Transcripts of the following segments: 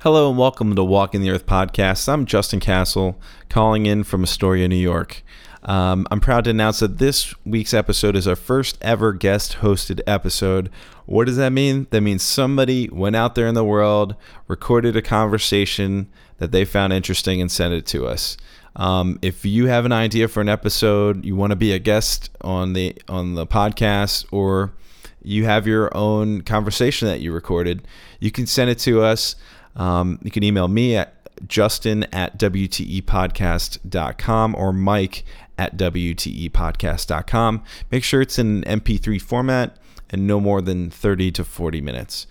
Hello and welcome to Walking the Earth podcast. I'm Justin Castle, calling in from Astoria, New York. Um, I'm proud to announce that this week's episode is our first ever guest hosted episode. What does that mean? That means somebody went out there in the world, recorded a conversation that they found interesting, and sent it to us. Um, if you have an idea for an episode, you want to be a guest on the on the podcast, or you have your own conversation that you recorded, you can send it to us. Um, you can email me at justin at wtepodcast.com or mike at wtepodcast.com. Make sure it's in MP3 format and no more than 30 to 40 minutes.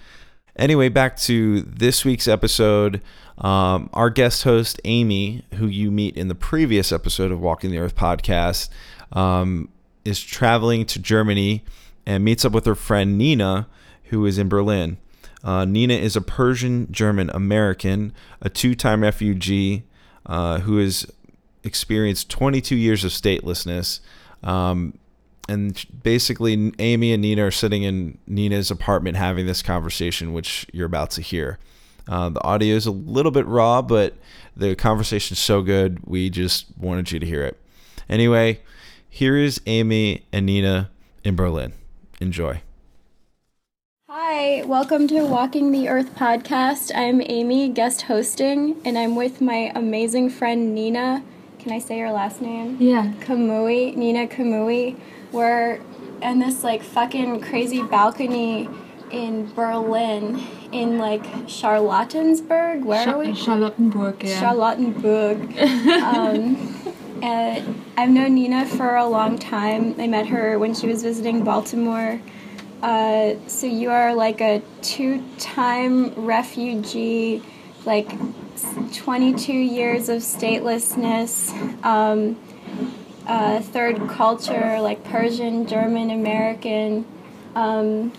Anyway, back to this week's episode. Um, our guest host, Amy, who you meet in the previous episode of Walking the Earth podcast, um, is traveling to Germany and meets up with her friend Nina, who is in Berlin. Uh, Nina is a Persian German American, a two time refugee uh, who has experienced 22 years of statelessness. Um, and basically, Amy and Nina are sitting in Nina's apartment having this conversation, which you're about to hear. Uh, the audio is a little bit raw, but the conversation is so good, we just wanted you to hear it. Anyway, here is Amy and Nina in Berlin. Enjoy. Hi, welcome to Walking the Earth podcast. I'm Amy, guest hosting, and I'm with my amazing friend Nina. Can I say her last name? Yeah. Kamui, Nina Kamui. We're in this like fucking crazy balcony in Berlin, in like Charlottenburg. Where Sch- are we? Charlottenburg, yeah. Charlottenburg. um, and I've known Nina for a long time. I met her when she was visiting Baltimore. Uh, so you are like a two-time refugee, like 22 years of statelessness, um, uh, third culture, like Persian, German, American. Um,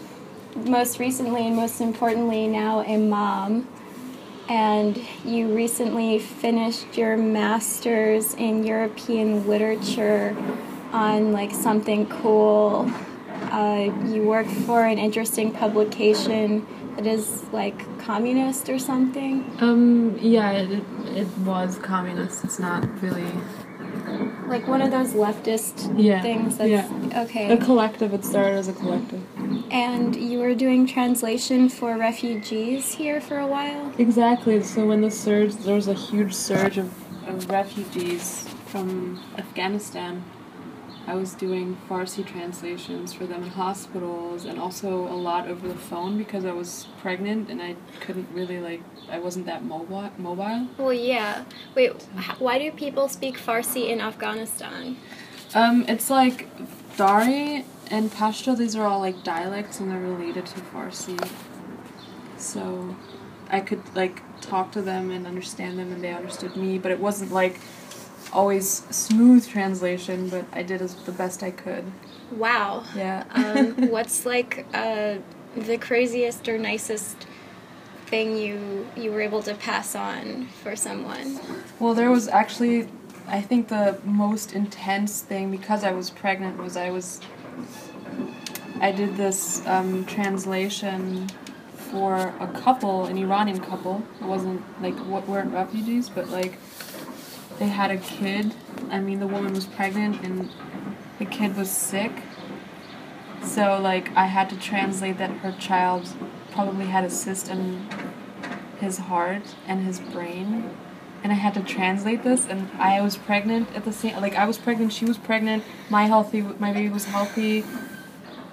most recently and most importantly, now a mom. And you recently finished your master's in European literature on like something cool uh, you work for an interesting publication that is like communist or something. Um, yeah, it, it was communist. It's not really. Like one of those leftist Yeah, things that's yeah. okay. A collective, it started as a collective. And you were doing translation for refugees here for a while? Exactly. So when the surge, there was a huge surge of, of refugees from Afghanistan. I was doing Farsi translations for them in hospitals and also a lot over the phone because I was pregnant and I couldn't really like I wasn't that mobile mobile. Well, yeah. Wait, why do people speak Farsi in Afghanistan? Um, it's like Dari and Pashto. These are all like dialects, and they're related to Farsi. So, I could like talk to them and understand them, and they understood me. But it wasn't like always smooth translation. But I did as the best I could. Wow. Yeah. um, what's like uh, the craziest or nicest thing you you were able to pass on for someone? Well, there was actually, I think the most intense thing because I was pregnant was I was. I did this um, translation for a couple, an Iranian couple. It wasn't like what weren't refugees, but like they had a kid. I mean, the woman was pregnant and the kid was sick. So like I had to translate that her child probably had a cyst in his heart and his brain and I had to translate this and I was pregnant at the same like I was pregnant she was pregnant my healthy my baby was healthy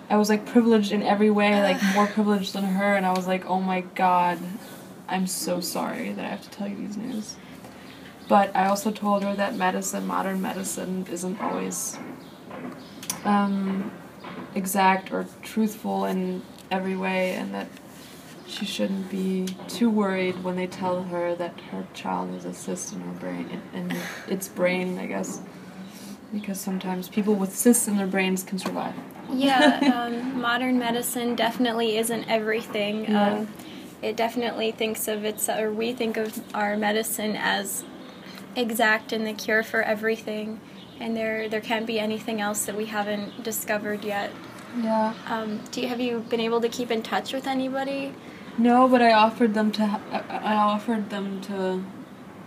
I was like privileged in every way like more privileged than her and I was like oh my god I'm so sorry that I have to tell you these news but I also told her that medicine modern medicine isn't always um, exact or truthful in every way and that she shouldn't be too worried when they tell her that her child has a cyst in her brain in, in its brain i guess because sometimes people with cysts in their brains can survive Yeah, um, modern medicine definitely isn't everything. Yeah. Um, it definitely thinks of its, or we think of our medicine as exact and the cure for everything, and there there can't be anything else that we haven't discovered yet. yeah Um, do you have you been able to keep in touch with anybody No, but I offered them to. I, offered them to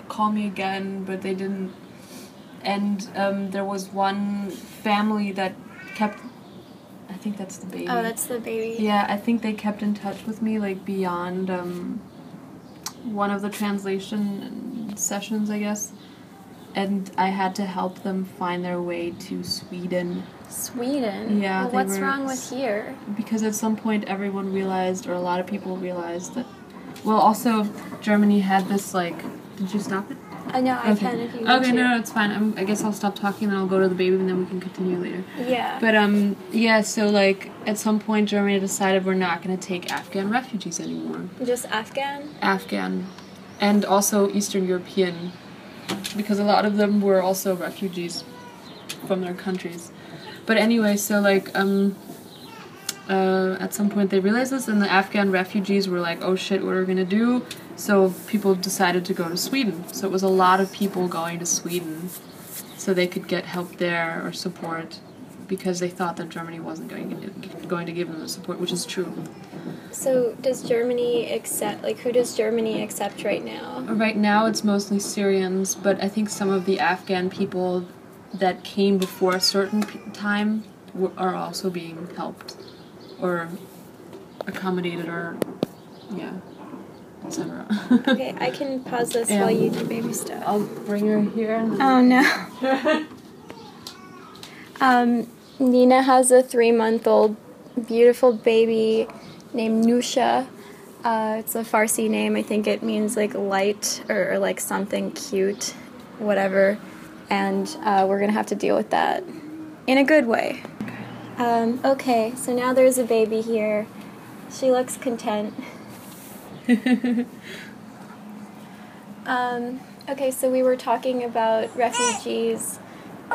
call me again, but they didn't. And um, there was one family that kept. I think that's the baby. Oh, that's the baby. Yeah, I think they kept in touch with me like beyond um, one of the translation sessions, I guess. And I had to help them find their way to Sweden Sweden. Yeah, Well, what's were wrong with here? because at some point everyone realized, or a lot of people realized that. Well, also Germany had this like. Did you stop it? I know I can if you Okay, to. no, no, it's fine. I'm, I guess I'll stop talking, then I'll go to the baby, and then we can continue later. Yeah. But um, yeah. So like, at some point, Germany decided we're not going to take Afghan refugees anymore. Just Afghan. Afghan, and also Eastern European, because a lot of them were also refugees from their countries. But anyway, so like um, uh, at some point they realized this, and the Afghan refugees were like, "Oh shit, what are we gonna do?" So people decided to go to Sweden. So it was a lot of people going to Sweden, so they could get help there or support. Because they thought that Germany wasn't going to, going to give them the support, which is true. So does Germany accept? Like, who does Germany accept right now? Right now, it's mostly Syrians, but I think some of the Afghan people that came before a certain p- time w- are also being helped or accommodated or, yeah, Okay, I can pause this Yeah. while you do baby stuff. I'll bring her here. Oh no. um, Nina has a three month old beautiful baby named Nusha. Uh, it's a Farsi name. I think it means like light or, or like something cute, whatever. And uh, we're gonna have to deal with that in a good way. Um, okay, so now there's a baby here. She looks content. Um, okay, so we were talking about refugees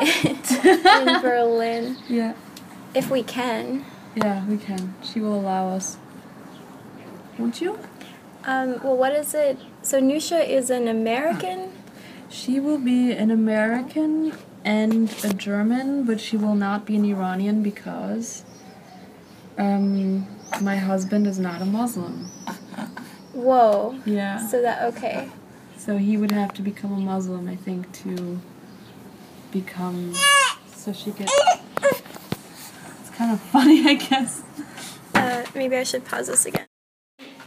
in Berlin. yeah, If we can. yeah, we can. She will allow us. Won't you? Um, well, what is it? So Nusha is an American. She will be an American and a German, but she will not be an Iranian because um, my husband is not a Muslim. Whoa. Yeah. So that okay. So he would have to become a Muslim, I think, to become. So she could. It's kind of funny, I guess. Uh, maybe I should pause this again.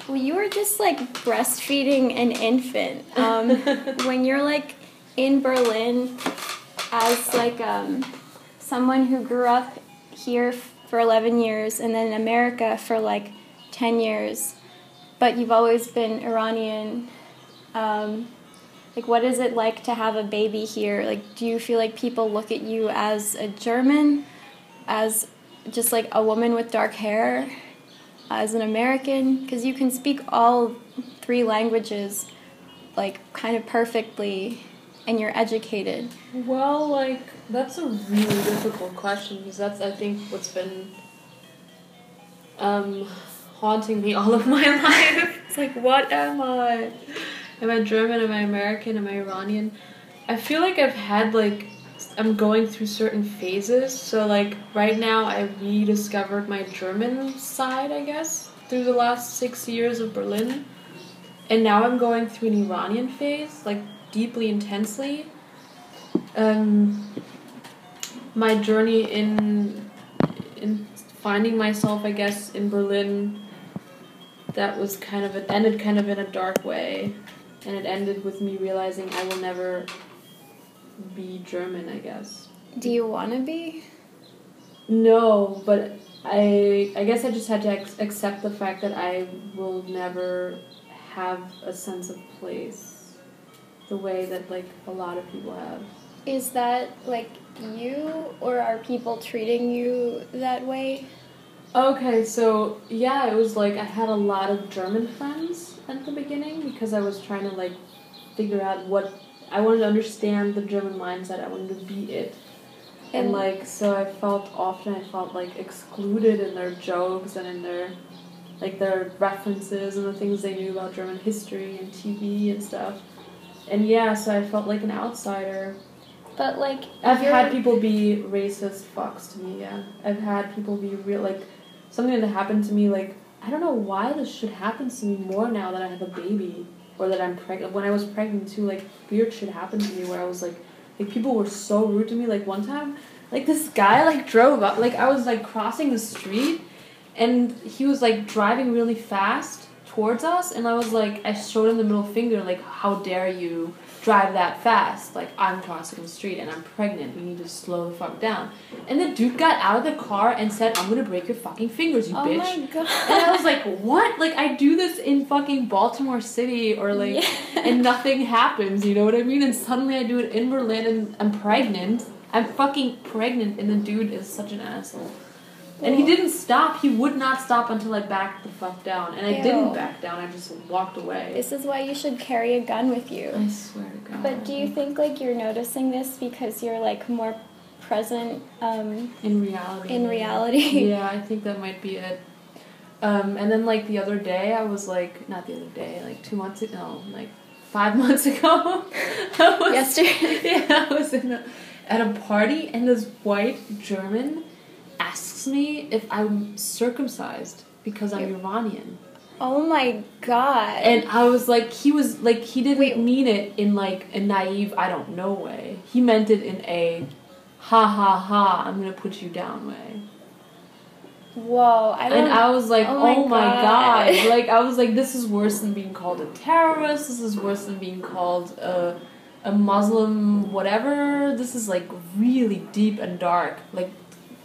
Well, you were just like breastfeeding an infant. Um, when you're like in Berlin as like um, someone who grew up here for 11 years and then in America for like 10 years, but you've always been Iranian. Um, like, what is it like to have a baby here? Like, do you feel like people look at you as a German, as just like a woman with dark hair? as an American because you can speak all three languages like kind of perfectly and you're educated. Well, like, that's a really difficult question because that's, I think, what's been um, haunting me all of my life. it's like, what am I? Am I German? Am I American? Am I Iranian? I feel like I've had, like, I'm going through certain phases. So, like, right now, I rediscovered my German side, I guess, through the last six years of Berlin. And now I'm going through an Iranian phase, like, deeply intensely um, my journey in in finding myself, I guess, in Berlin. That was kind of it ended kind of in a dark way, and it ended with me realizing I will never be German. I guess. Do you want to be? No, but I I guess I just had to ex- accept the fact that I will never have a sense of place, the way that like a lot of people have. Is that like you or are people treating you that way? Okay, so yeah, it was like I had a lot of German friends at the beginning because I was trying to like figure out what I wanted to understand the German mindset. I wanted to be it. And And- like so I felt often I felt like excluded in their jokes and in their like their references and the things they knew about German history and TV and stuff. And yeah, so I felt like an outsider. But like I've had people be racist fucks to me, yeah. I've had people be real like something that happened to me like I don't know why this shit happens to me more now that I have a baby or that I'm pregnant. When I was pregnant too, like weird shit happened to me where I was like, like people were so rude to me. Like one time, like this guy like drove up, like I was like crossing the street, and he was like driving really fast towards us, and I was like, I showed him the middle finger, like, how dare you drive that fast? Like I'm crossing the street and I'm pregnant. You need to slow the fuck down. And the dude got out of the car and said, "I'm gonna break your fucking fingers, you Oh bitch." my god. And I was like, what? Like, I do this in fucking Baltimore City or like, Yeah. and nothing happens, you know what I mean? And suddenly I do it in Berlin and I'm pregnant. I'm fucking pregnant and the dude is such an asshole. And he didn't stop. He would not stop until I backed the fuck down. And I Ew. didn't back down. I just walked away. This is why you should carry a gun with you. I swear to God. But do you think like you're noticing this because you're like more present um, In reality. in reality? yeah, I think that might be it. Um, and then like the other day, I was like, not the other day, like two months ago, no, like five months ago. Was, Yesterday. Yeah, I was in a, at a party, and this white German asks me if I'm circumcised because I'm. Iranian. Oh my god. And I was like, he was like, he didn't Wait. mean it in like a naive, I don't know way. He meant it in a, ha ha ha, I'm gonna put you down way. Whoa, I don't And I was like, Oh oh my my, God. god. Like, I was like, this is worse than being called a terrorist. This is worse than being called a, a Muslim whatever. This is like really deep and dark. Like,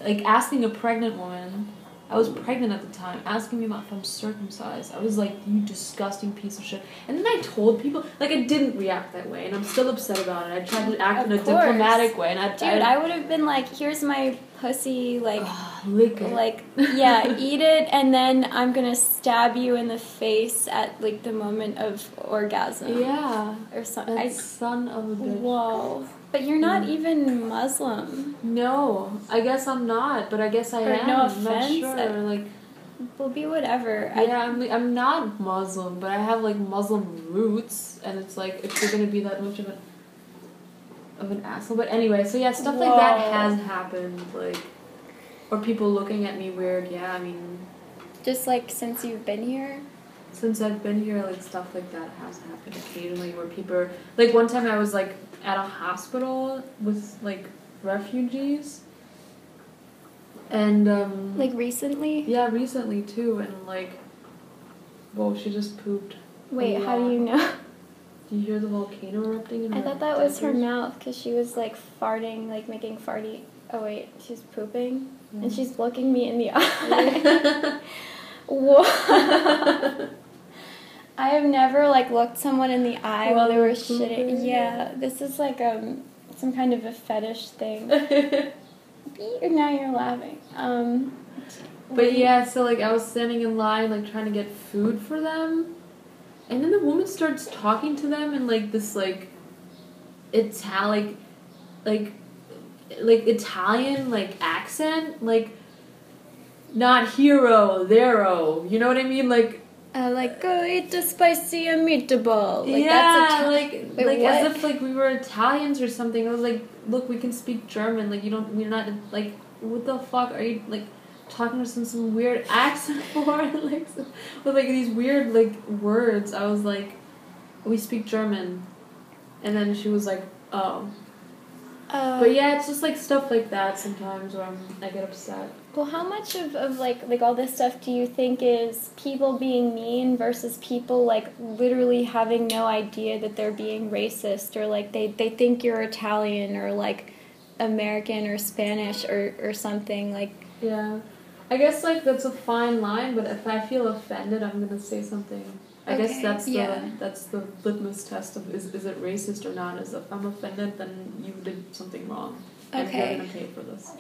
like asking a pregnant woman. I was pregnant at the time, asking me about if I'm circumcised. I was like, you disgusting piece of shit. And then I told people, like, I didn't react that way, and I'm still upset about it. I tried to act Of in a course. diplomatic way, and I, Dude, I would have been like, here's my pussy, like, lick it. like, yeah, eat it, and then I'm gonna stab you in the face at like the moment of orgasm. yeah, Or something. son of a bitch. Whoa. But you're not Mm. even Muslim. No, I guess I'm not, but I guess I Or am. no not offense, sure. I- like, We'll be whatever. I- yeah, I'm, I'm not Muslim, but I have like Muslim roots, and it's like if you're gonna be that much of an of an asshole. But anyway, so yeah, stuff like that has happened, like, or people looking at me weird. Yeah, I mean, just like since you've been here. Since I've been here, like stuff like that has happened occasionally, where people, are, like one time I was like at a hospital with like refugees, and um, Like recently? Yeah, recently too, and like, whoa, she just pooped. Wait, how do you know? Do you hear the volcano erupting? In I thought that was her mouth because she was like farting, like making farty. Oh wait, she's pooping, and she's looking me in the eye. Whoa! I have never like looked someone in the eye while they were shitting. Yeah, this is like um some kind of a fetish thing. now you're laughing. Um, but yeah, so like I was standing in line, like trying to get food for them, and then the woman starts talking to them in like this like Italic, like like Italian like accent, like not hero, thero. You know what I mean? Like uh, like go eat the spicy meatball. Like yeah, like Wait, like as if like we were Italians or something. I was like, look, we can speak German. Like you don't, we're not like, what the fuck are you like talking to some some weird accent for? like some, with like these weird like words. I was like, we speak German, and then she was like, oh. Uh, But yeah, it's just like stuff like that sometimes where I'm, I get upset. Well, how much of, of like like all this stuff do you think is people being mean versus people like literally having no idea that they're being racist or like they, they think you're Italian or like American or Spanish or, or something like Yeah. I guess like that's a fine line, but if I feel offended, I'm gonna say something. I guess that's the yeah. that's the litmus test of is is it racist or not. Is if I'm offended, then you did something wrong, Okay. you're gonna pay for this.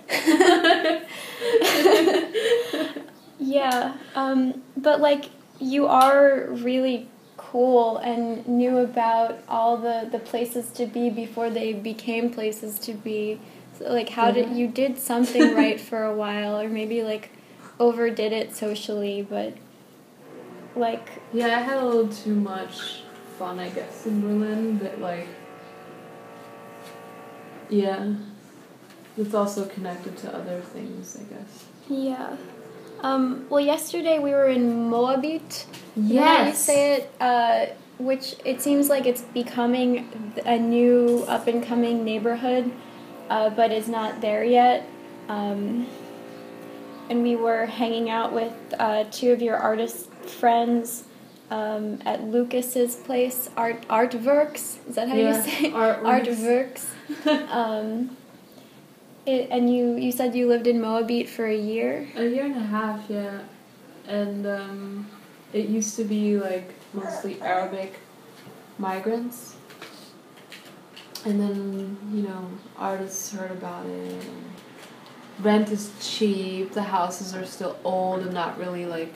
Yeah, um, but like you are really cool and knew about all the, the places to be before they became places to be. So like how did you did something right for a while or maybe like overdid it socially, but like yeah, I had a little too much fun, I guess, in Berlin, but like, yeah, it's also connected to other things, I guess. yeah. Um, well, yesterday we were in Moabit. How you say it? Uh, which it seems like it's becoming a new up and coming neighborhood, uh, but it's not there yet. Um, and we were hanging out with uh, two of your artist friends um, at Lucas's place, Art Artworks. Is that how Yeah, you say? Artworks. Artworks. um, it, and you you said you lived in Moabit for a year. A year and a half, yeah. And um, it used to be like mostly Arabic migrants. And then, you know, artists heard about it. Rent is cheap, the houses are still old and not really like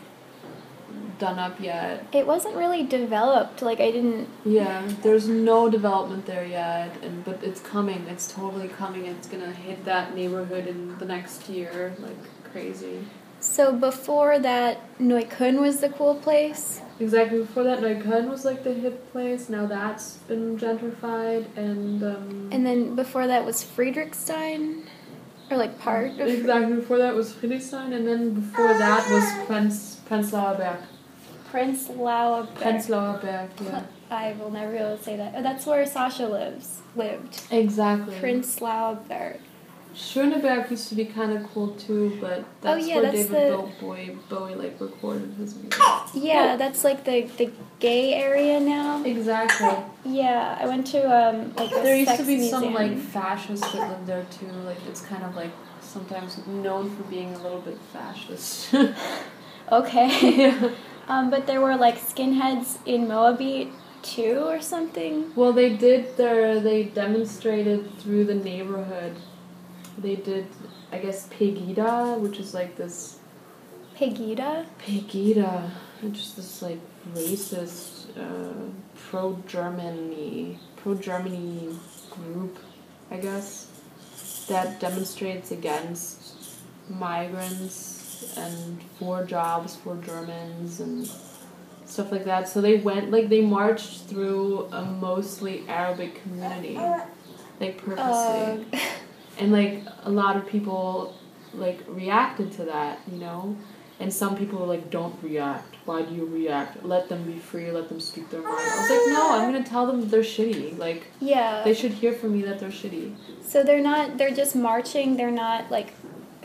done up yet. It wasn't really developed. Like I didn't. Yeah, there's no development there yet, and but it's coming. It's totally coming. It's gonna hit that neighborhood in the next year, like crazy. So before that, Neukölln was the cool place. Exactly. Before that, Neukölln was like the hip place. Now that's been gentrified, and um, And then before that was Friedrichshain, or like part of. exactly before that was Friedrichshain, and then before that was Prinz Prenzlauer Berg. Prenzlauer Berg. Prenzlauer Berg, yeah. I will never be able to say that. Oh, that's where Sasha lives. Lived. Exactly. Prenzlauer Berg. Schöneberg used to be kind of cool too, but that's Oh, yeah, where that's David the- Bo- Bowie, Bowie like recorded his music. Yeah, that's like the the gay area now. Exactly. Yeah, I went to um like a There used to be some like fascists that lived there too. Like it's kind of like sometimes known for being a little bit fascist. Okay. um, but there were like skinheads in Moabit too, or something. Well, they did their they demonstrated through the neighborhood. They did, I guess, Pegida, which is like this Pegida. Pegida, which is this like racist, uh, pro Germany, pro Germany group, I guess, that demonstrates against migrants and for jobs for Germans and stuff like that. So they went like they marched through a mostly Arabic community, like purposely Uh, and like a lot of people like reacted to that you know and some people were like don't react why do you react let them be free let them speak their mind i was like no i'm gonna tell them they're shitty like yeah. they should hear from me that they're shitty So they're not. They're just marching. They're not like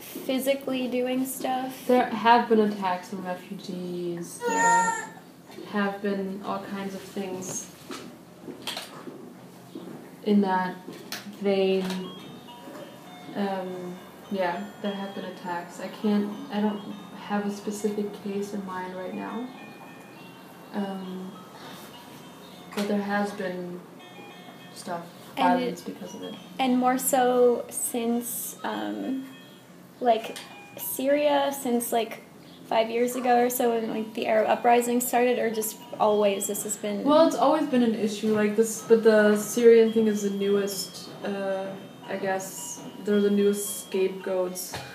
physically doing stuff. there have been attacks on refugees. There have been all kinds of things in that vein. Um, yeah there have been attacks. I can't i don't have a specific case in mind right now. Um, but there has been stuff And it- violence because of it. and more so since um, like Syria since like five years ago or so when like the Arab uprising started or just always this has been Well, it's always been an issue like this, but the Syrian thing is the newest. Uh, I guess they're the newest scapegoats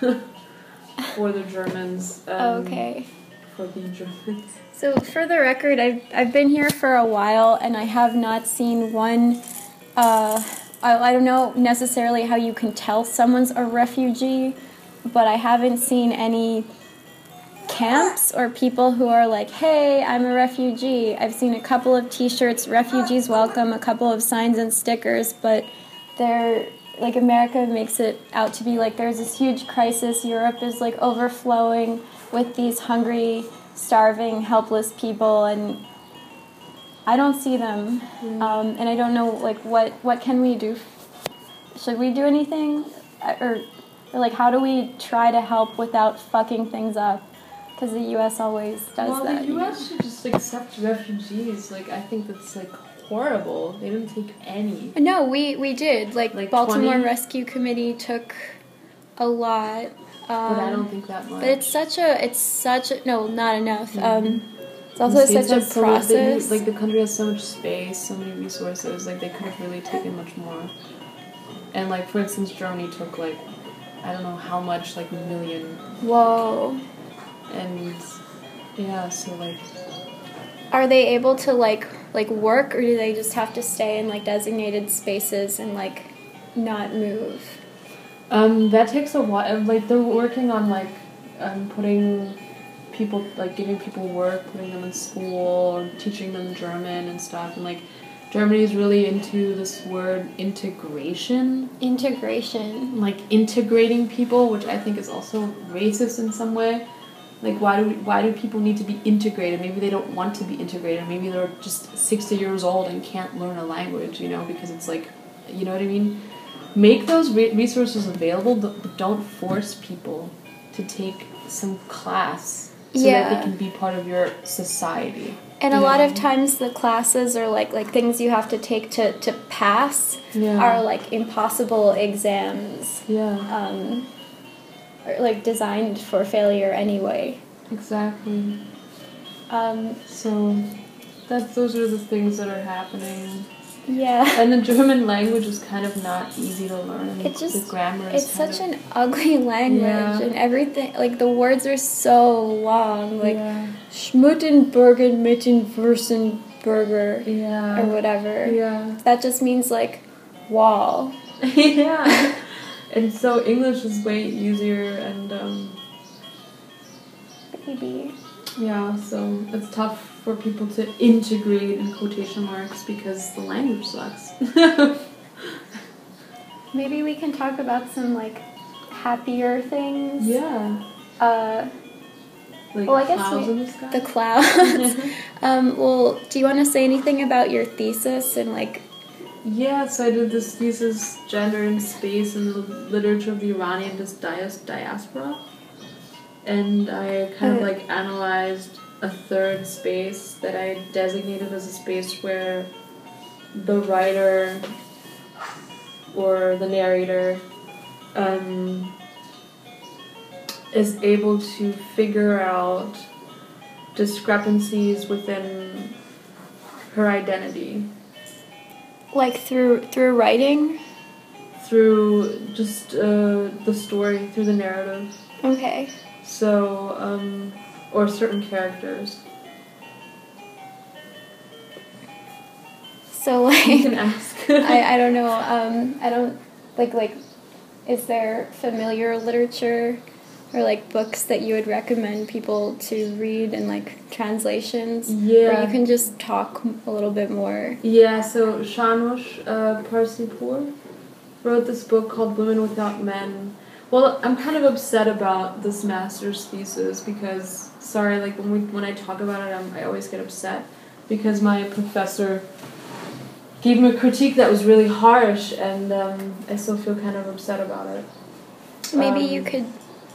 for the Germans. Um, okay For the Germans. so for the record I've, I've been here for a while and I have not seen one uh, I, I don't know necessarily how you can tell someone's a refugee but I haven't seen any camps or people who are like, hey, I'm a refugee. I've seen a couple of t shirts, refugees welcome, a couple of signs and stickers, but they're like America makes it out to be like there's this huge crisis. Europe is like overflowing with these hungry, starving, helpless people, and I don't see them. Um, and I don't know like what what can we do? Should we do anything, or, like how do we try to help without fucking things up? Because the U.S. always does well, that. the U.S. should just accept refugees. Like I think that's like horrible. They didn't take any. No, we we did. Like, Like Baltimore 20? Rescue Committee took a lot. Um, But I don't think that much. But it's such a it's such a no, not enough. Um, it's also such a so much- they- process. like the country has so much space, so many resources. Like they could have really taken much more. And like for instance, Germany took like I don't know how much, like a million, Whoa. and yeah, so like Are they able to like like work, or do they just have to stay in like designated spaces and like not move? um that takes a while. Like they're working on like um, putting people like giving people work, putting them in school, or teaching them German and stuff, and like Germany is really into this word integration, Integration. like integrating people, which I think is also racist in some way. Like why do we, why do people need to be integrated? Maybe they don't want to be integrated. Maybe they're just sixty years old and can't learn a language. You know, because it's like, you know what I mean. Make those re- resources available, but but don't force people to take some class so that they can be part of your society. And a lot of times the classes are like like things you have to take to, to pass Yeah. are like impossible exams. Yeah. Um, or like designed for failure anyway. Exactly. Um, So that's those are the things that are happening. Yeah. And the German language is kind of not easy to learn. It's just- the grammar It's such of, an ugly language Yeah. and everything like the words are so long like yeah. Schmuttenbergen Mittenwurstenburger or Yeah. whatever. Yeah. That just means like wall. yeah. And so English is way easier and um, Maybe. Yeah, so it's tough for people to integrate in quotation marks because the language sucks. Maybe we can talk about some like happier things. yeah. Uh, Like Well, I guess we- in the sky. the clouds. um, well, do you want to say anything about your thesis and like? Yeah, so I did this thesis, Gender and Space in the Literature of the Iranian Diaspora. And I kind of like analyzed a third space that I designated as a space where the writer or the narrator um, is able to figure out discrepancies within her identity Like through through writing. through just uh, the story, through the narrative. Okay. So, um, or certain characters. So You like can ask. I, I don't know. Um, I don't like like. Is there familiar literature or like books that you would recommend people to read and like translations? Yeah. you can just talk a little bit more. Yeah, so Shahrnush uh, Parsipour wrote this book called Women Without Men. Well, I'm kind of upset about this master's thesis because, sorry, like when we when I talk about it, I'm, I always get upset because my professor gave me a critique that was really harsh, and um, I still feel kind of upset about it. Maybe Um, you could.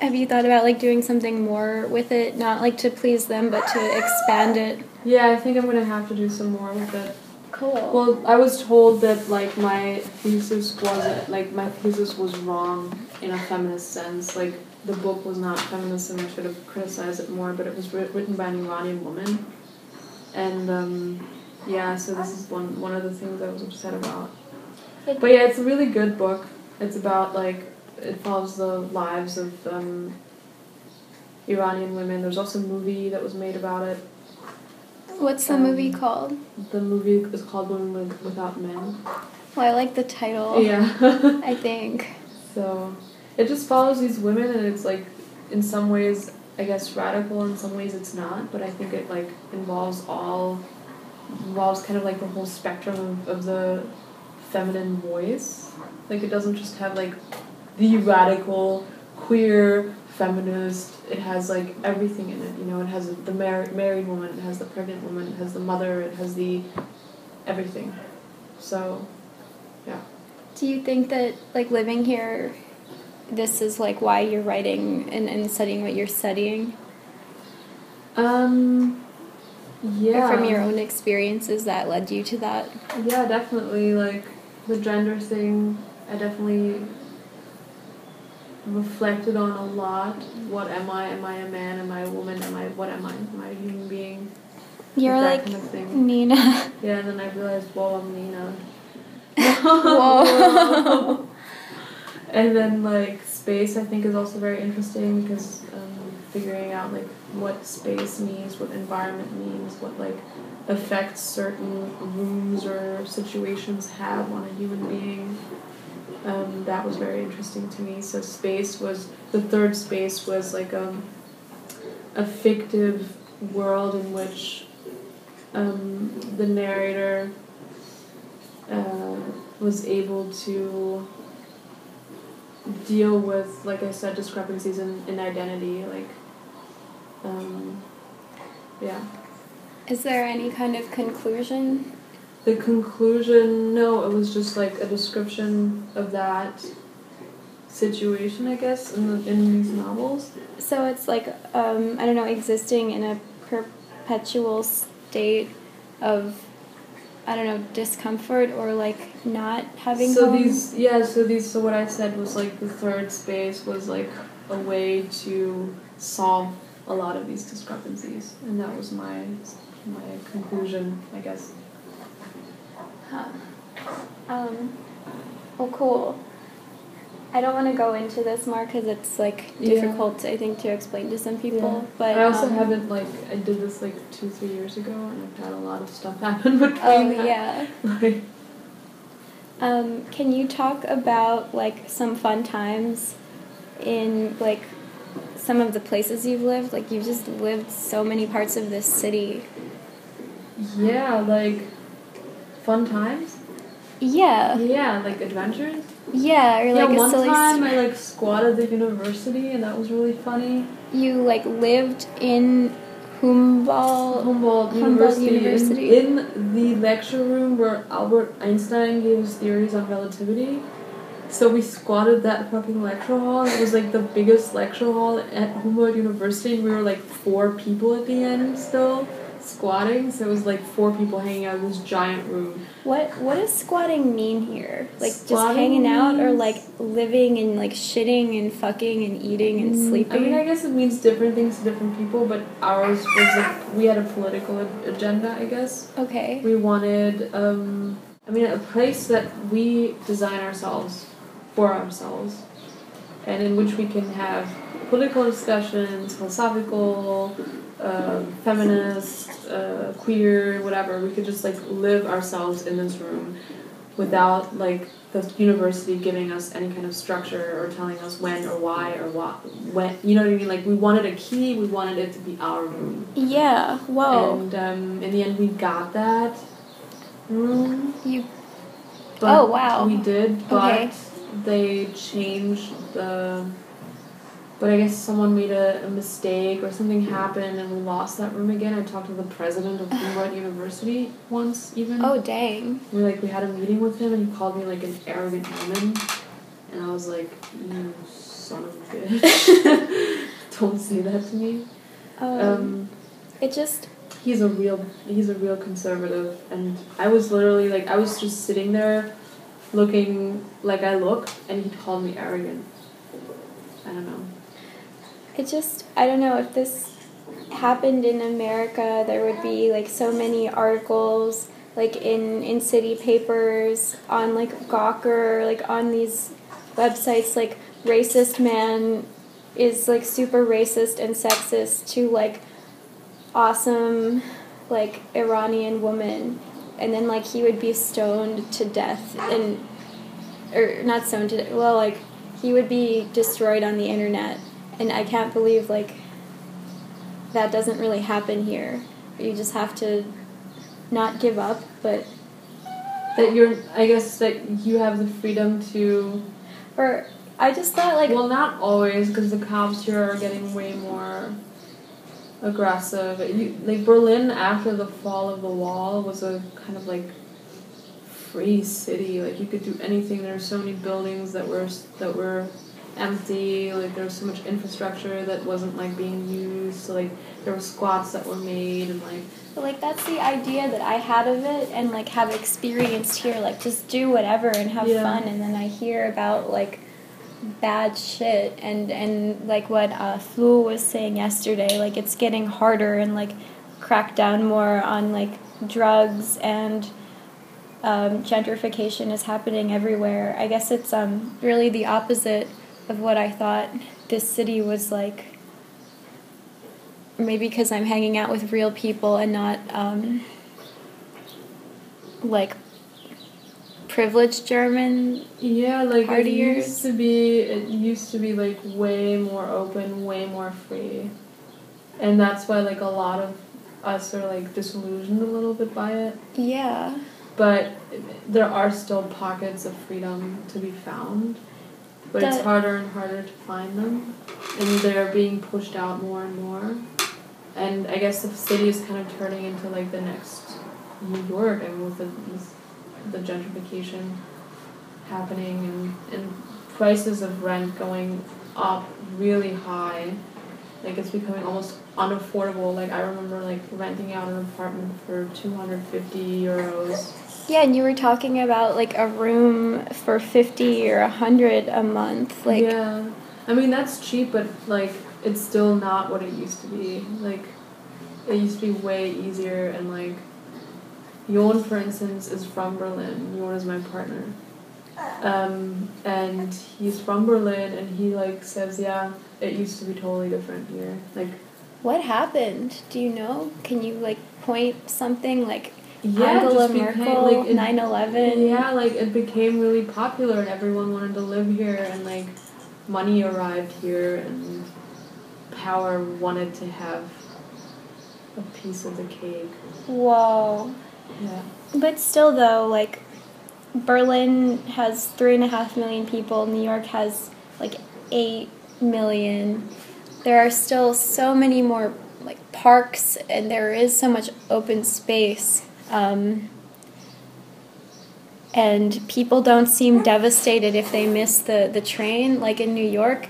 Have you thought about like doing something more with it? Not like to please them, but to expand it. Yeah, I think I'm gonna have to do some more with it. Cool. Well, I was told that like my thesis wasn't like my thesis was wrong in a feminist sense. Like the book was not feminist, and I should have criticized it more. But it was writ- written by an Iranian woman, and um, yeah. So this is one one of the things I was upset about. But yeah, it's a really good book. It's about like it follows the lives of um, Iranian women. There's also a movie that was made about it. What's the um, movie called? The movie is called Women With- Without Men. Well, I like the title. Yeah. I think. So it just follows these women, and it's like, in some ways, I guess radical. In some ways, it's not. But I think it like involves all, involves kind of like the whole spectrum of, of the feminine voice. Like it doesn't just have like the radical queer feminist. It has like everything in it. You know, it has the mar- married woman, it has the pregnant woman, it has the mother, it has the everything. So, yeah. Do you think that like living here, this is like why you're writing and, and studying what you're studying? Um. Yeah. Or from your own experiences that led you to that? Yeah, definitely. Like the gender thing, I definitely reflected on a lot. What am I? Am I a man? Am I a woman? Am I what am I? Am I a human being? You're that like kind of thing. Nina. Yeah, and then I realized, whoa, I'm Nina. Whoa. and then like space, I think is also very interesting because um, figuring out like what space means, what environment means, what like effects certain rooms or situations have on a human being. Um, that was very interesting to me. So space was the third space was like um, a fictive world in which um, the narrator uh, was able to deal with, like I said, discrepancies in, in identity. Like, um, yeah. Is there any kind of conclusion? The conclusion, no, it was just like a description of that situation, I guess, in, the, in these novels. So it's like, um, I don't know, existing in a perpetual state of I don't know, discomfort or like not having So home? these yeah, so these so what I said was like the third space was like a way to solve a lot of these discrepancies. And that was my my conclusion, I guess. Um, well, cool. I don't want to go into this more because it's like Yeah. difficult, I think, to explain to some people. Yeah. But I also um, haven't like I did this like two, three years ago and I've had a lot of stuff happen between Oh that. yeah. Like Um, can you talk about like some fun times in like some of the places you've lived? Like you've just lived so many parts of this city. yeah, like fun times. Yeah. Yeah, like adventures. Yeah, or like yeah, one time I like squatted the university and that was really funny. you like lived in Humboldt. Humboldt, Humboldt University, University. In, in the lecture room where Albert Einstein gave his theories on relativity. So we squatted that fucking lecture hall. It was like the biggest lecture hall at Humboldt University, and we were like four people at the end still squatting. So it was like four people hanging out in this giant room. What what does squatting mean here? Like just hanging out or like living and like shitting and fucking and eating and Mm, sleeping? I mean, I guess it means different things to different people, but ours was like we had a political agenda, I guess. okay. We wanted, um, I mean, a place that we design ourselves for ourselves, and in which we can have political discussions, philosophical, uh, feminist, uh, queer, whatever. We could just like live ourselves in this room without like the university giving us any kind of structure or telling us when or why or what when you know what I mean like we wanted a key we wanted it to be our room Yeah. Whoa. and um, in the end, we got that room. you. But Oh, wow. We did, but Okay. they changed the. But I guess someone made a, a mistake or something happened and we lost that room again. I talked to the president of Humboldt University once, even. Oh dang. We like we had a meeting with him and he called me like an arrogant woman, and I was like, "You son of a bitch! Don't say that to me." Um, Um, it just. he's a real he's a real conservative and i was literally like i was just sitting there looking like i look and he called me arrogant i don't know It just, I don't know, if this happened in America, there would be like so many articles, like in, in city papers, on like Gawker, like on these websites, like racist man is like super racist and sexist to like awesome, like Iranian woman. And then like he would be stoned to death and, or not stoned to death, well, like he would be destroyed on the internet and I can't believe like that doesn't really happen here. You just have to not give up, but that you're i guess that you have the freedom to or I just thought like well not always because the cops here are getting way more aggressive. You, like berlin after the fall of the wall was a kind of like free city. Like you could do anything. There were so many buildings that were that were empty like there was so much infrastructure that wasn't like being used so like there were squats that were made and like but, like that's the idea that I had of it and like have experienced here like just do whatever and have Yeah. fun and then I hear about like bad shit and and like what uh Flu was saying yesterday like it's getting harder and like crack down more on like drugs and um, gentrification is happening everywhere. I guess it's um, really the opposite of what I thought this city was like. Maybe because I'm hanging out with real people and not um, like privileged German. Yeah, like it used to be. It used to be like way more open, way more free, and that's why like a lot of us are like disillusioned a little bit by it. Yeah. But there are still pockets of freedom to be found, but it's harder and harder to find them, and they're being pushed out more and more. And I guess the city is kind of turning into like the next New York. I mean, with the with the gentrification happening and and prices of rent going up really high, like it's becoming almost unaffordable. Like I remember like renting out an apartment for two hundred fifty euros. Yeah, and you were talking about like a room for 50 or 100 a month. Like yeah, I mean that's cheap, but like it's still not what it used to be. Like it used to be way easier and like. Jon, for instance, is from Berlin. Jon is my partner. Um, and he's from Berlin, and he like says, yeah, it used to be totally different here. Like, what happened? Do you know? Can you like point something like yeah, Angela just became, like, it- 9/11? Yeah, like it became really popular and everyone wanted to live here and like money arrived here and power wanted to have a piece of the cake. Whoa. Yeah. But still, though, like Berlin has three and a half million people. New York has like eight million. There are still so many more like parks, and there is so much open space. Um, and people don't seem devastated if they miss the, the train. Like in New York,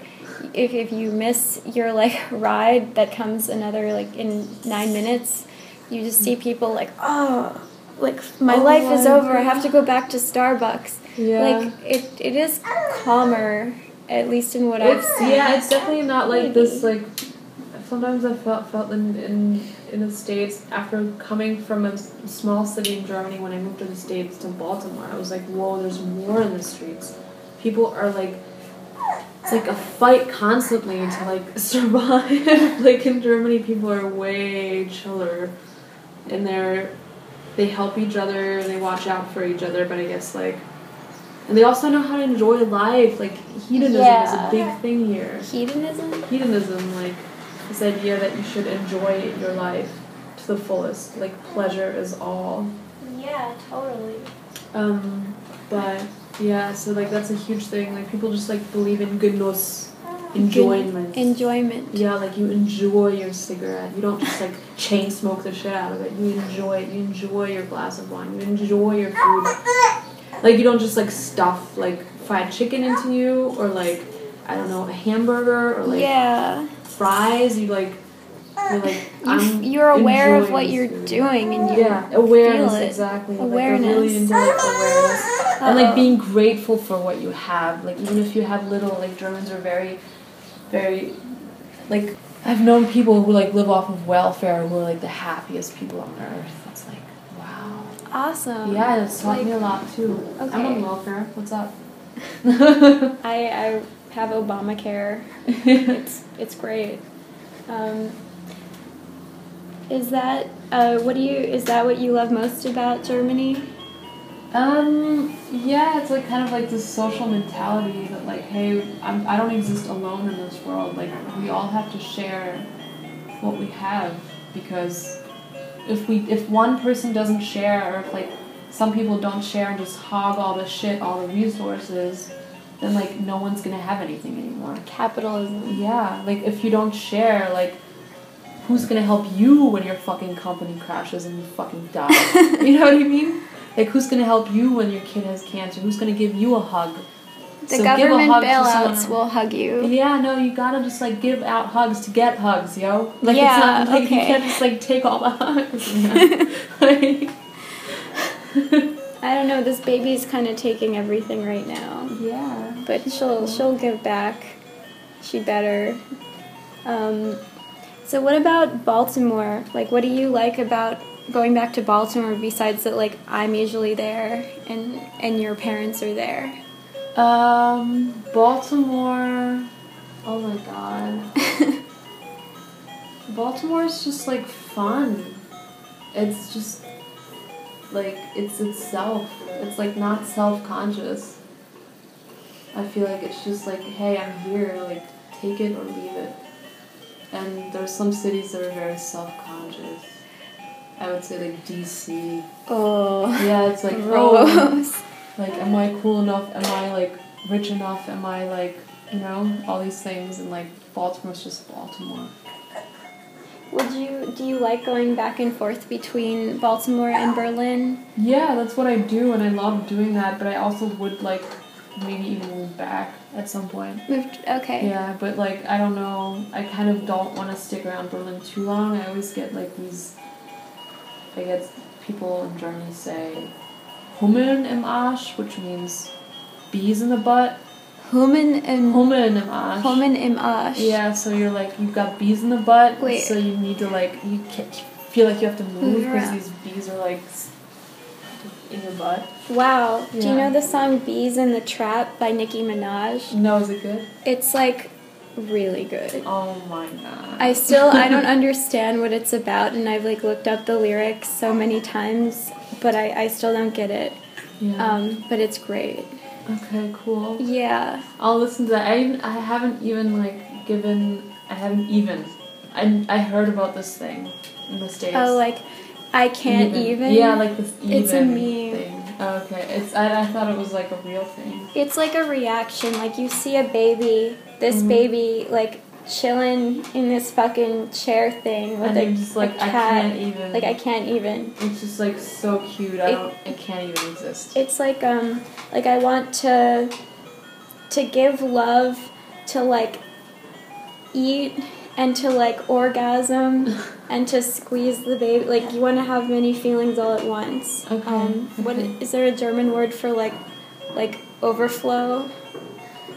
if, if you miss your like ride that comes another like in nine minutes, you just see people like, oh, like my Oh life is over. I have to go back to Starbucks. Yeah. Like it, it is calmer, at least in what I've seen. yeah, it's definitely not like this like sometimes I felt felt in in in the states after coming from a small city in Germany when I moved to the states to Baltimore. I was like, whoa, there's war in the streets. People are like. It's like a fight constantly to like survive. like in Germany, people are way chiller, and they're they help each other, and they watch out for each other. But I guess like, and they also know how to enjoy life. Like hedonism is a big thing here Hedonism? hedonism, like this idea that you should enjoy your life to the fullest. Like pleasure is all. Yeah, totally. Um, but yeah, so like that's a huge thing. Like people just like believe in goodness. enjoyment. Enjoyment. yeah, like you enjoy your cigarette. You don't just like chain smoke the shit out of it. You enjoy it. You enjoy your glass of wine. You enjoy your food. Like you don't just like stuff like fried chicken into you or like I don't know a hamburger or like yeah. Fries. You like you're uh, like You, I'm you're aware of what you're food. doing and you Yeah, awareness feel it. exactly. Awareness. Like, really into like awareness and like being grateful for what you have. Like even if you have little, like Germans are very, very, like I've known people who like live off of welfare who are like the happiest people on earth. It's like wow. awesome. Yeah, it's taught Like, me a lot too. okay. I'm on welfare. What's up? I, I have Obamacare. it's it's great. Um, is that uh, what do you is that what you love most about Germany? Um, yeah, it's like kind of like this social mentality that like, hey, I'm, I don't exist alone in this world. Like, we all have to share what we have because if we if one person doesn't share or if like some people don't share and just hog all the shit, all the resources, then like no one's gonna have anything anymore. Capitalism. Yeah, like if you don't share, like who's gonna help you when your fucking company crashes and you fucking die? you know what I mean? Like who's gonna help you when your kid has cancer? Who's gonna give you a hug? The So give a government hug bailouts will hug you. Yeah, no, you gotta just like give out hugs to get hugs, yo. Like Yeah, it's not like okay. you can't just like take all the hugs. man. like, I don't know. This baby's kind of taking everything right now, yeah. but she'll she'll give back. She better. Um, so what about Baltimore? Like, what do you like about going back to Baltimore besides that? Like, I'm usually there, and and your parents are there. Um, Baltimore. Oh my god. Baltimore is just like fun. It's just like it's itself. It's like not self conscious. I feel like it's just like, hey, I'm here, like take it or leave it. And there's some cities that are very self conscious. I would say like DC. Oh. Yeah, it's like oh, like am I cool enough? Am I like rich enough? Am I like you know all these things? And like Baltimore's just Baltimore. Would you do you like going back and forth between Baltimore and Berlin? Yeah, that's what I do, and I love doing that. But I also would like maybe even move back at some point. Moved. Okay. Yeah, but like I don't know. I kind of don't want to stick around Berlin too long. I always get like these. I guess people in Germany say Hummeln im Arsch, which means bees in the butt. Hummen im Hummeln im Arsch. Hummen im Arsch. Yeah, so you're like you've got bees in the butt, Wait. so you need to like you feel like you have to move because these bees are like in your butt. Wow. Yeah. Do you know the song "Beez in the Trap" by Nicki Minaj? No, is it good? It's like really good. Oh my god. I still I don't understand what it's about, and I've like looked up the lyrics so many times, but I I still don't get it. yeah. Um, but it's great. Okay, cool. Yeah. I'll listen to that. I even, I haven't even like given I haven't even I I heard about this thing in the states. Oh, like I can't even. Yeah, like this even It's a meme. thing. Oh, okay, it's I, I thought it was like a real thing. It's like a reaction. Like you see a baby, this Mhm. baby, like chilling in this fucking chair thing with And a, just like a I cat. can't even. Like I can't even. It's just like so cute. I It- don't. I can't even exist. It's like um like I want to to give love to like eat and to like orgasm and to squeeze the baby like you want to have many feelings all at once. Okay, Um okay. is there a German word for like like overflow?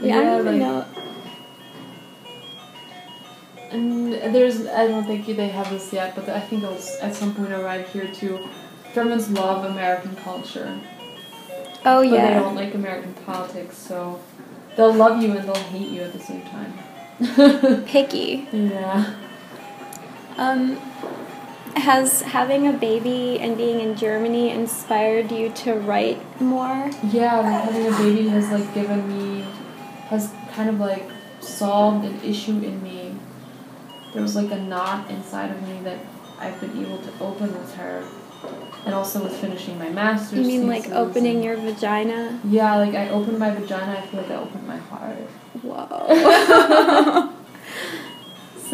Yeah, I don't even know. And there's, I don't think they have this yet, but I think it'll at some point arrive here too. Germans love American culture, Oh but they don't like American politics, so they'll love you and they'll hate you at the same time. Picky. yeah. Um has having a baby and being in Germany inspired you to write more? Yeah, having a baby has like given me, has kind of like solved an issue in me. There was like a knot inside of me that I've been able to open with her, and also with finishing my master's. You mean like opening your vagina? Yeah, like I opened my vagina. I feel like I opened my heart. Whoa.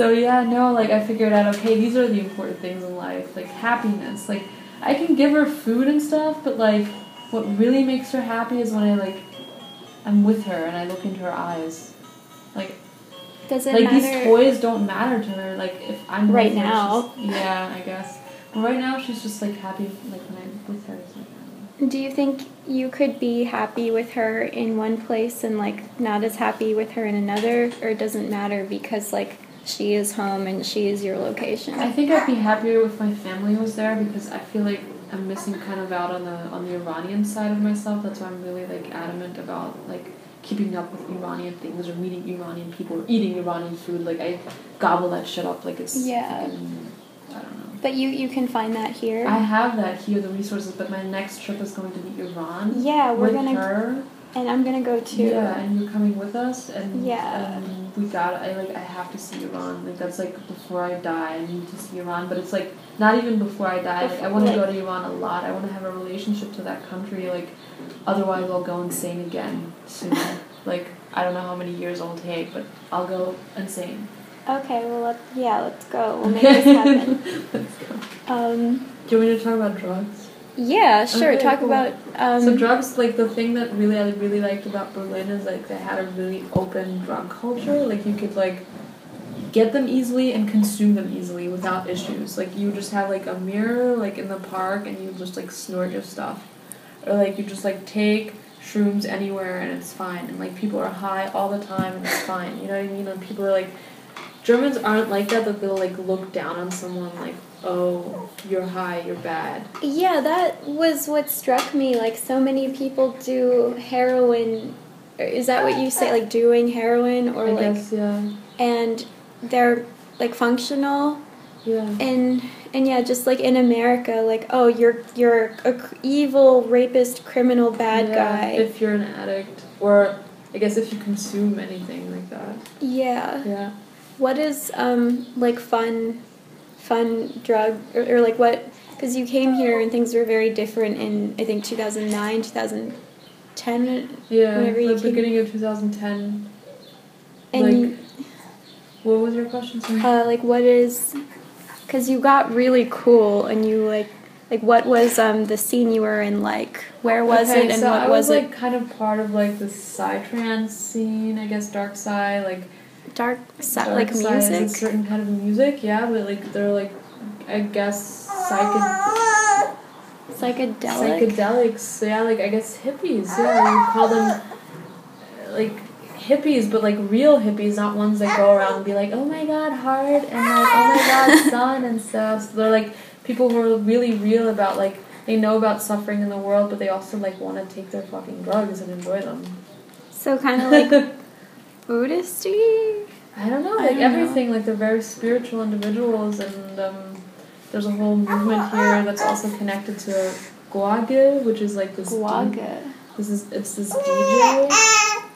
So yeah, no, like I figured out. Okay, these are the important things in life, like happiness. Like I can give her food and stuff, but like what really makes her happy is when I like I'm with her and I look into her eyes. Like Does it like matter? these toys don't matter to her. Like if I'm Right her, now. yeah, I guess. But right now, she's just like happy. Like when I'm with her. Do you think you could be happy with her in one place and like not as happy with her in another, or it doesn't matter because like she is home and she is your location? I think I'd be happier if my family was there because I feel like I'm missing kind of out on the on the Iranian side of myself. That's why I'm really like adamant about like keeping up with Iranian things or meeting Iranian people or eating Iranian food. Like I gobble that shit up like it's Yeah. fucking- I don't know. But you you can find that here. I have that here, the resources, but my next trip is going to be Iran. yeah, we're with gonna her. And I'm gonna go too. Yeah, and you're coming with us, and Yeah. and we got. I like. I have to see Iran. Like that's like before I die. I need to see Iran, but it's like not even before I die. Like I want to Like- go to Iran a lot. I want to have a relationship to that country. Like, otherwise I'll go insane again soon. like I don't know how many years it'll take, but I'll go insane. Okay, well let yeah, let's go. We'll make this happen. Let's go. Um, Do you want me to talk about drugs? Yeah, sure. Okay, Talk cool. about um. so drugs, like the thing that really I really liked about Berlin is like they had a really open drug culture. Like you could like get them easily and consume them easily without issues. Like you just have like a mirror like in the park and you just like snort your stuff, or like you just like take shrooms anywhere and it's fine. And like people are high all the time and it's fine. You know what I mean? And people are like. Germans aren't like that. That they'll like look down on someone like, oh, you're high, you're bad. Yeah, that was what struck me. Like, so many people do heroin. Is that what you say? Like, doing heroin or I like. guess yeah. And they're like functional, Yeah. and and yeah, just like in America, like oh, you're you're a c- evil rapist, criminal, bad Yeah, guy. If you're an addict, or I guess if you consume anything like that. yeah. Yeah. What is um like fun, fun drug or, or like what? Because you came here and things were very different in I think two thousand nine, two thousand ten, Yeah. Whenever you the came- beginning of 2010. and Like- you- What was your question? Sorry. uh, like what is? Because you got really cool and you like like what was um the scene you were in like? Where was okay, it and so what I was, was, it? like kind of part of like the psytrance scene, I guess dark side, like Dark, dark like music. certain kind of music, yeah, but like they're like I guess psychedelic Psychedelic. psychedelics, yeah, like I guess hippies, yeah, you call them like hippies, but like real hippies, not ones that go around and be like, oh my god, heart, and like, oh my god, sun, and stuff. So they're like people who are really real about like, they know about suffering in the world, but they also like want to take their fucking drugs and enjoy them. So kind of like Buddhisty. I don't know, I like don't know. everything, like they're very spiritual individuals, and um, there's a whole movement here that's also connected to Guage, which is like this. D- this is it's this DJ.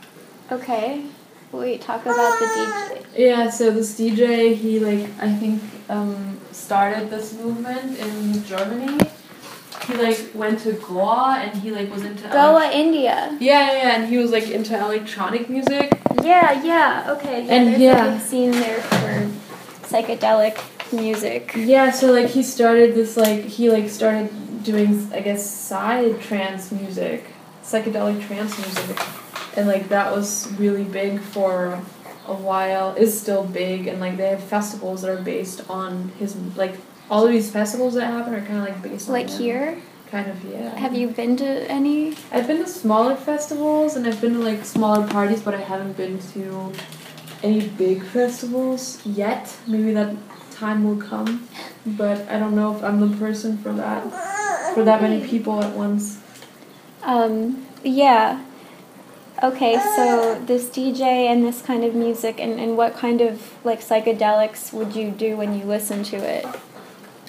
Okay. Wait, talk about the DJ. Yeah, so this DJ, he like I think um, started this movement in Germany. He like went to Goa and he like was into Goa, India. yeah, yeah, yeah, and he was like into electronic music. Yeah, yeah. Okay. Yeah, And there's yeah. a big scene there for psychedelic music. Yeah, so like he started this like he like started doing I guess psytrance music, psychedelic trance music, and like that was really big for a while. Is still big, and like they have festivals that are based on his like all of these festivals that happen are kind of like based Like on him. here, Kind of yeah. have you been to any? I've been to smaller festivals and I've been to like smaller parties, but I haven't been to any big festivals yet. Maybe that time will come, but I don't know if I'm the person for that for that many people at once. Um, yeah. Okay, so this DJ and this kind of music, and, and what kind of like psychedelics would you do when you listen to it?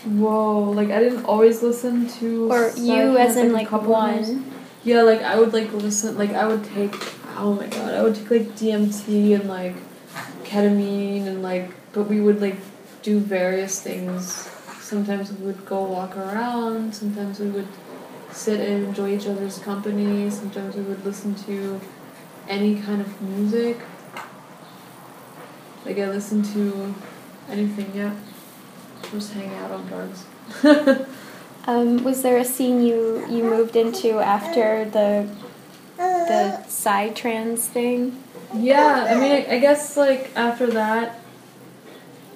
Whoa! Like I didn't always listen to. Or you as in like couple times. one? Yeah, like I would like listen. Like I would take. Oh my god! I would take like DMT and like ketamine and like. But we would like do various things. Sometimes we would go walk around. Sometimes we would sit and enjoy each other's company. Sometimes we would listen to any kind of music. Like I listen to anything. Yeah. Just hang out on drugs. Um, was there a scene you you moved into after the the psytrance thing? Yeah, I mean, I, I guess like after that,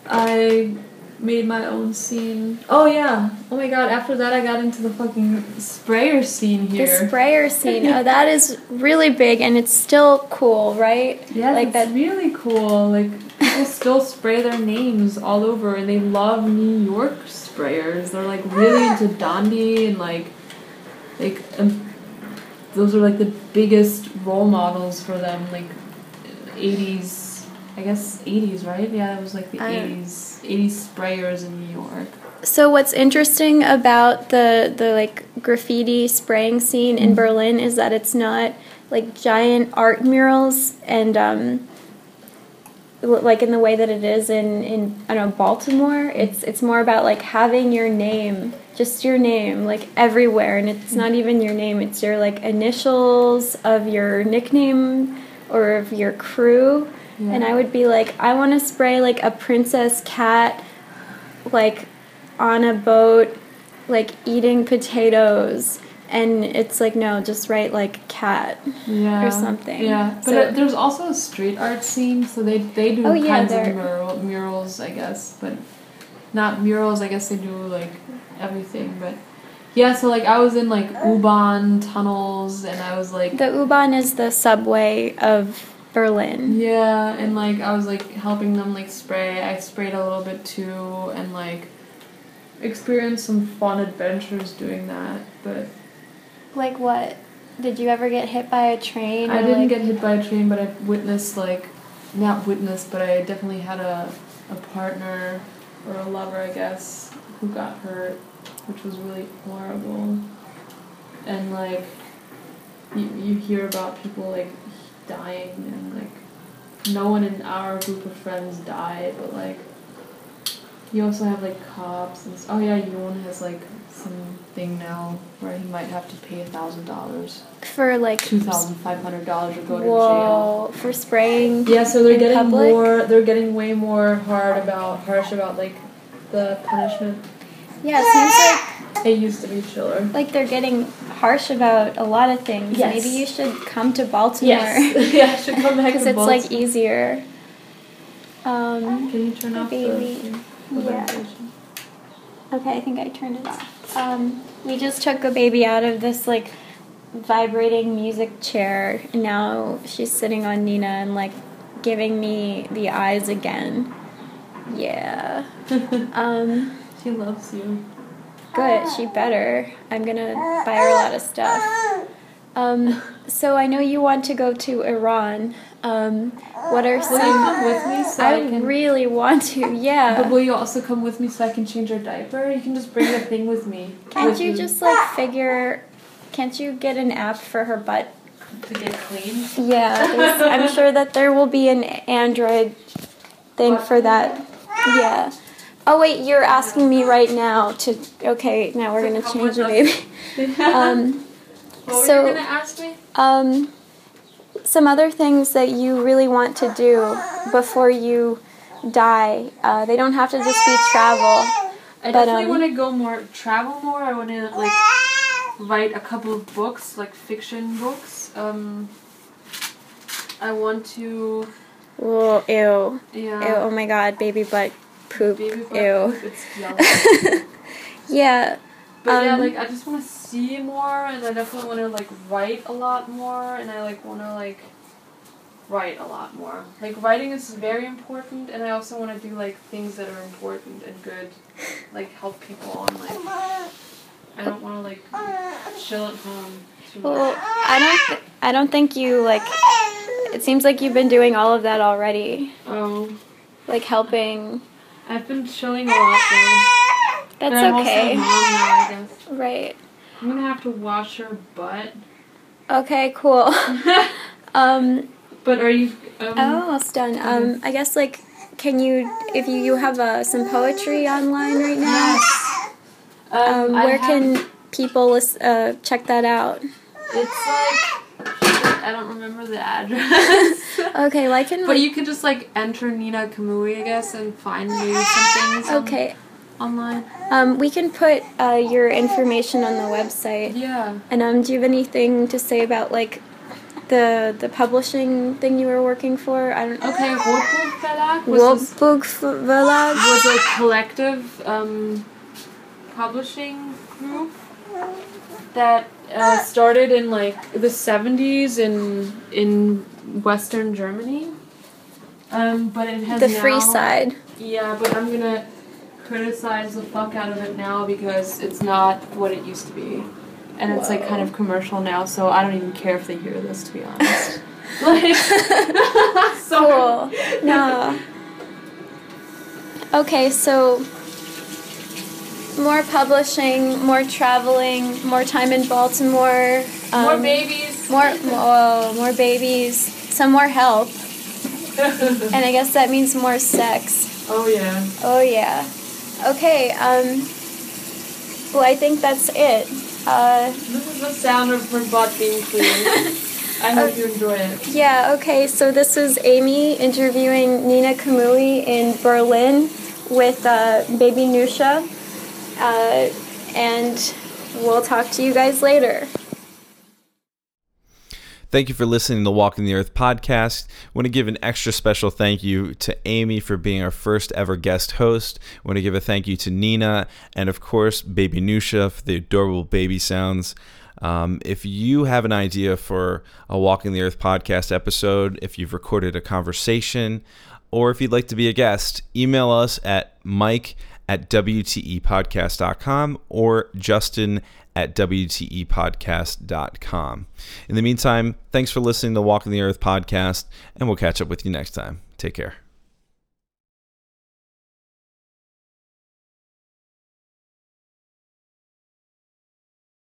I made my own scene. Oh yeah. Oh my god. After that, I got into the fucking sprayer scene here. The sprayer scene. oh, that is really big, and it's still cool, right? yeah, like it's that- really cool. Like people still spray their names all over, and they love New York sprayers. They're like really into Dondi and like, like um, those are like the biggest role models for them. Like, eighties. I guess eighties, right? Yeah, it was like the eighties. Eighties sprayers in New York. So what's interesting about the the like graffiti spraying scene in Berlin is that it's not like giant art murals and um like in the way that it is in in I don't know Baltimore it's it's more about like having your name just your name like everywhere. And it's not even your name it's your like initials of your nickname or of your crew. And I would be like I want to spray like a princess cat like on a boat like eating potatoes and it's like no just write like cat yeah. or something. Yeah, but So- uh, there's also a street art scene, so they they do Oh, yeah, kinds of mural, murals, I guess, but not murals. I guess they do like everything, but yeah. So like I was in like U-Bahn tunnels, and I was like the u-bahn is the subway of berlin yeah, and like I was like helping them like spray. I sprayed a little bit too, and like experienced some fun adventures doing that, but. Like what did you ever get hit by a train I didn't like- get hit by a train, but I witnessed like, not witnessed, but I definitely had a, a partner or a lover, I guess, who got hurt, which was really horrible. And like, you, you hear about people like dying and like, no one in our group of friends died, but like, you also have like cops and oh yeah, Yoon has like something now where he might have to pay a thousand dollars, For like two thousand five hundred dollars, or go to jail. whoa for spraying. Yeah, so they're in getting public? more. They're getting way more hard about harsh about like the punishment. Yeah, it seems like It used to be chiller. like they're getting harsh about a lot of things. Yes. Maybe you should come to Baltimore. Yes. yeah, I should come back Because to it's like easier. Um, Can you turn off baby. the, the Yeah. okay, I think I turned it off. Um, we just took a baby out of this like vibrating music chair, and now she's sitting on Nina and like giving me the eyes again. Yeah. Um, She loves you. good. She better. I'm gonna buy her a lot of stuff. Um, so I know you want to go to Iran. Um, what are Will you some? come with me so I, I can? really want to. Yeah. but will you also come with me so I can change your diaper? You can just bring the thing with me. Can't with you just like figure? Can't you get an app for her butt? to get clean? Yeah, I'm sure that there will be an Android thing for that. Yeah. Oh wait, you're asking me right now to. Okay, now we're gonna change the baby. Um, what so- were you gonna ask me? um, some other things that you really want to do before you die. Uh, they don't have to just be travel. I But, definitely um, want to go more travel more. I want to like write a couple of books, like fiction books. Um, I want to Whoa, ew. yeah. Ew, oh my god, baby butt poop. Baby butt Ew. poop. Yeah. But yeah, Um, like I just want to see more, and I definitely want to like write a lot more, and I like want to like write a lot more. Like writing is very important, and I also want to do like things that are important and good, like help people and like I don't want to like chill at home too much. Well, I don't. Th- I don't think you like. It seems like you've been doing all of that already, Oh, like helping. I've been chilling a lot though. That's but I'm okay. a mom now, I guess. Right. I'm gonna have to wash her butt. Okay. Cool. um. But are you? Um, Oh, almost done. Um. I guess like, can you if you you have uh, some poetry online right now? Yes. Um. I Where have- can people uh check that out? It's like I don't remember the address. Okay. Well, I can. but you could just like enter Nina Kamui, I guess, and find maybe some things. Okay. Online. Um. We can put uh, your information on the website. Yeah. And um, do you have anything to say about like the the publishing thing you were working for? I don't. Okay. Rotbuch Verlag was Verlag. was a collective um, publishing group that uh, started in like the seventies in in Western Germany. Um, but it has The free now- side. Yeah, but I'm gonna criticize the fuck out of it now because it's not what it used to be. And it's like kind of commercial now, so I don't even care if they hear this to be honest. like sorry. Cool. No. Okay, so more publishing, more traveling, more time in Baltimore. Um, More babies. More, oh, more babies. Some more help, and I guess that means more sex. oh yeah. Oh yeah. Okay. Um. Well, I think that's it. Uh. This is the sound of her butt being clean. I hope you enjoy it. Yeah. Okay. So this is Amy interviewing Nina Kamui in Berlin with uh, baby Nusha, uh, and we'll talk to you guys later. Thank you for listening to the Walking the Earth podcast. want to give an extra special thank you to Amy for being our first ever guest host. want to give a thank you to Nina and, of course, baby Nusha for the adorable baby sounds. Um, if you have an idea for a Walking the Earth podcast episode, if you've recorded a conversation, or if you'd like to be a guest, email us at mike at WTEpodcast.com or Justin at WTEpodcast.com. In the meantime, thanks for listening to Walking the Earth podcast, and we'll catch up with you next time. Take care.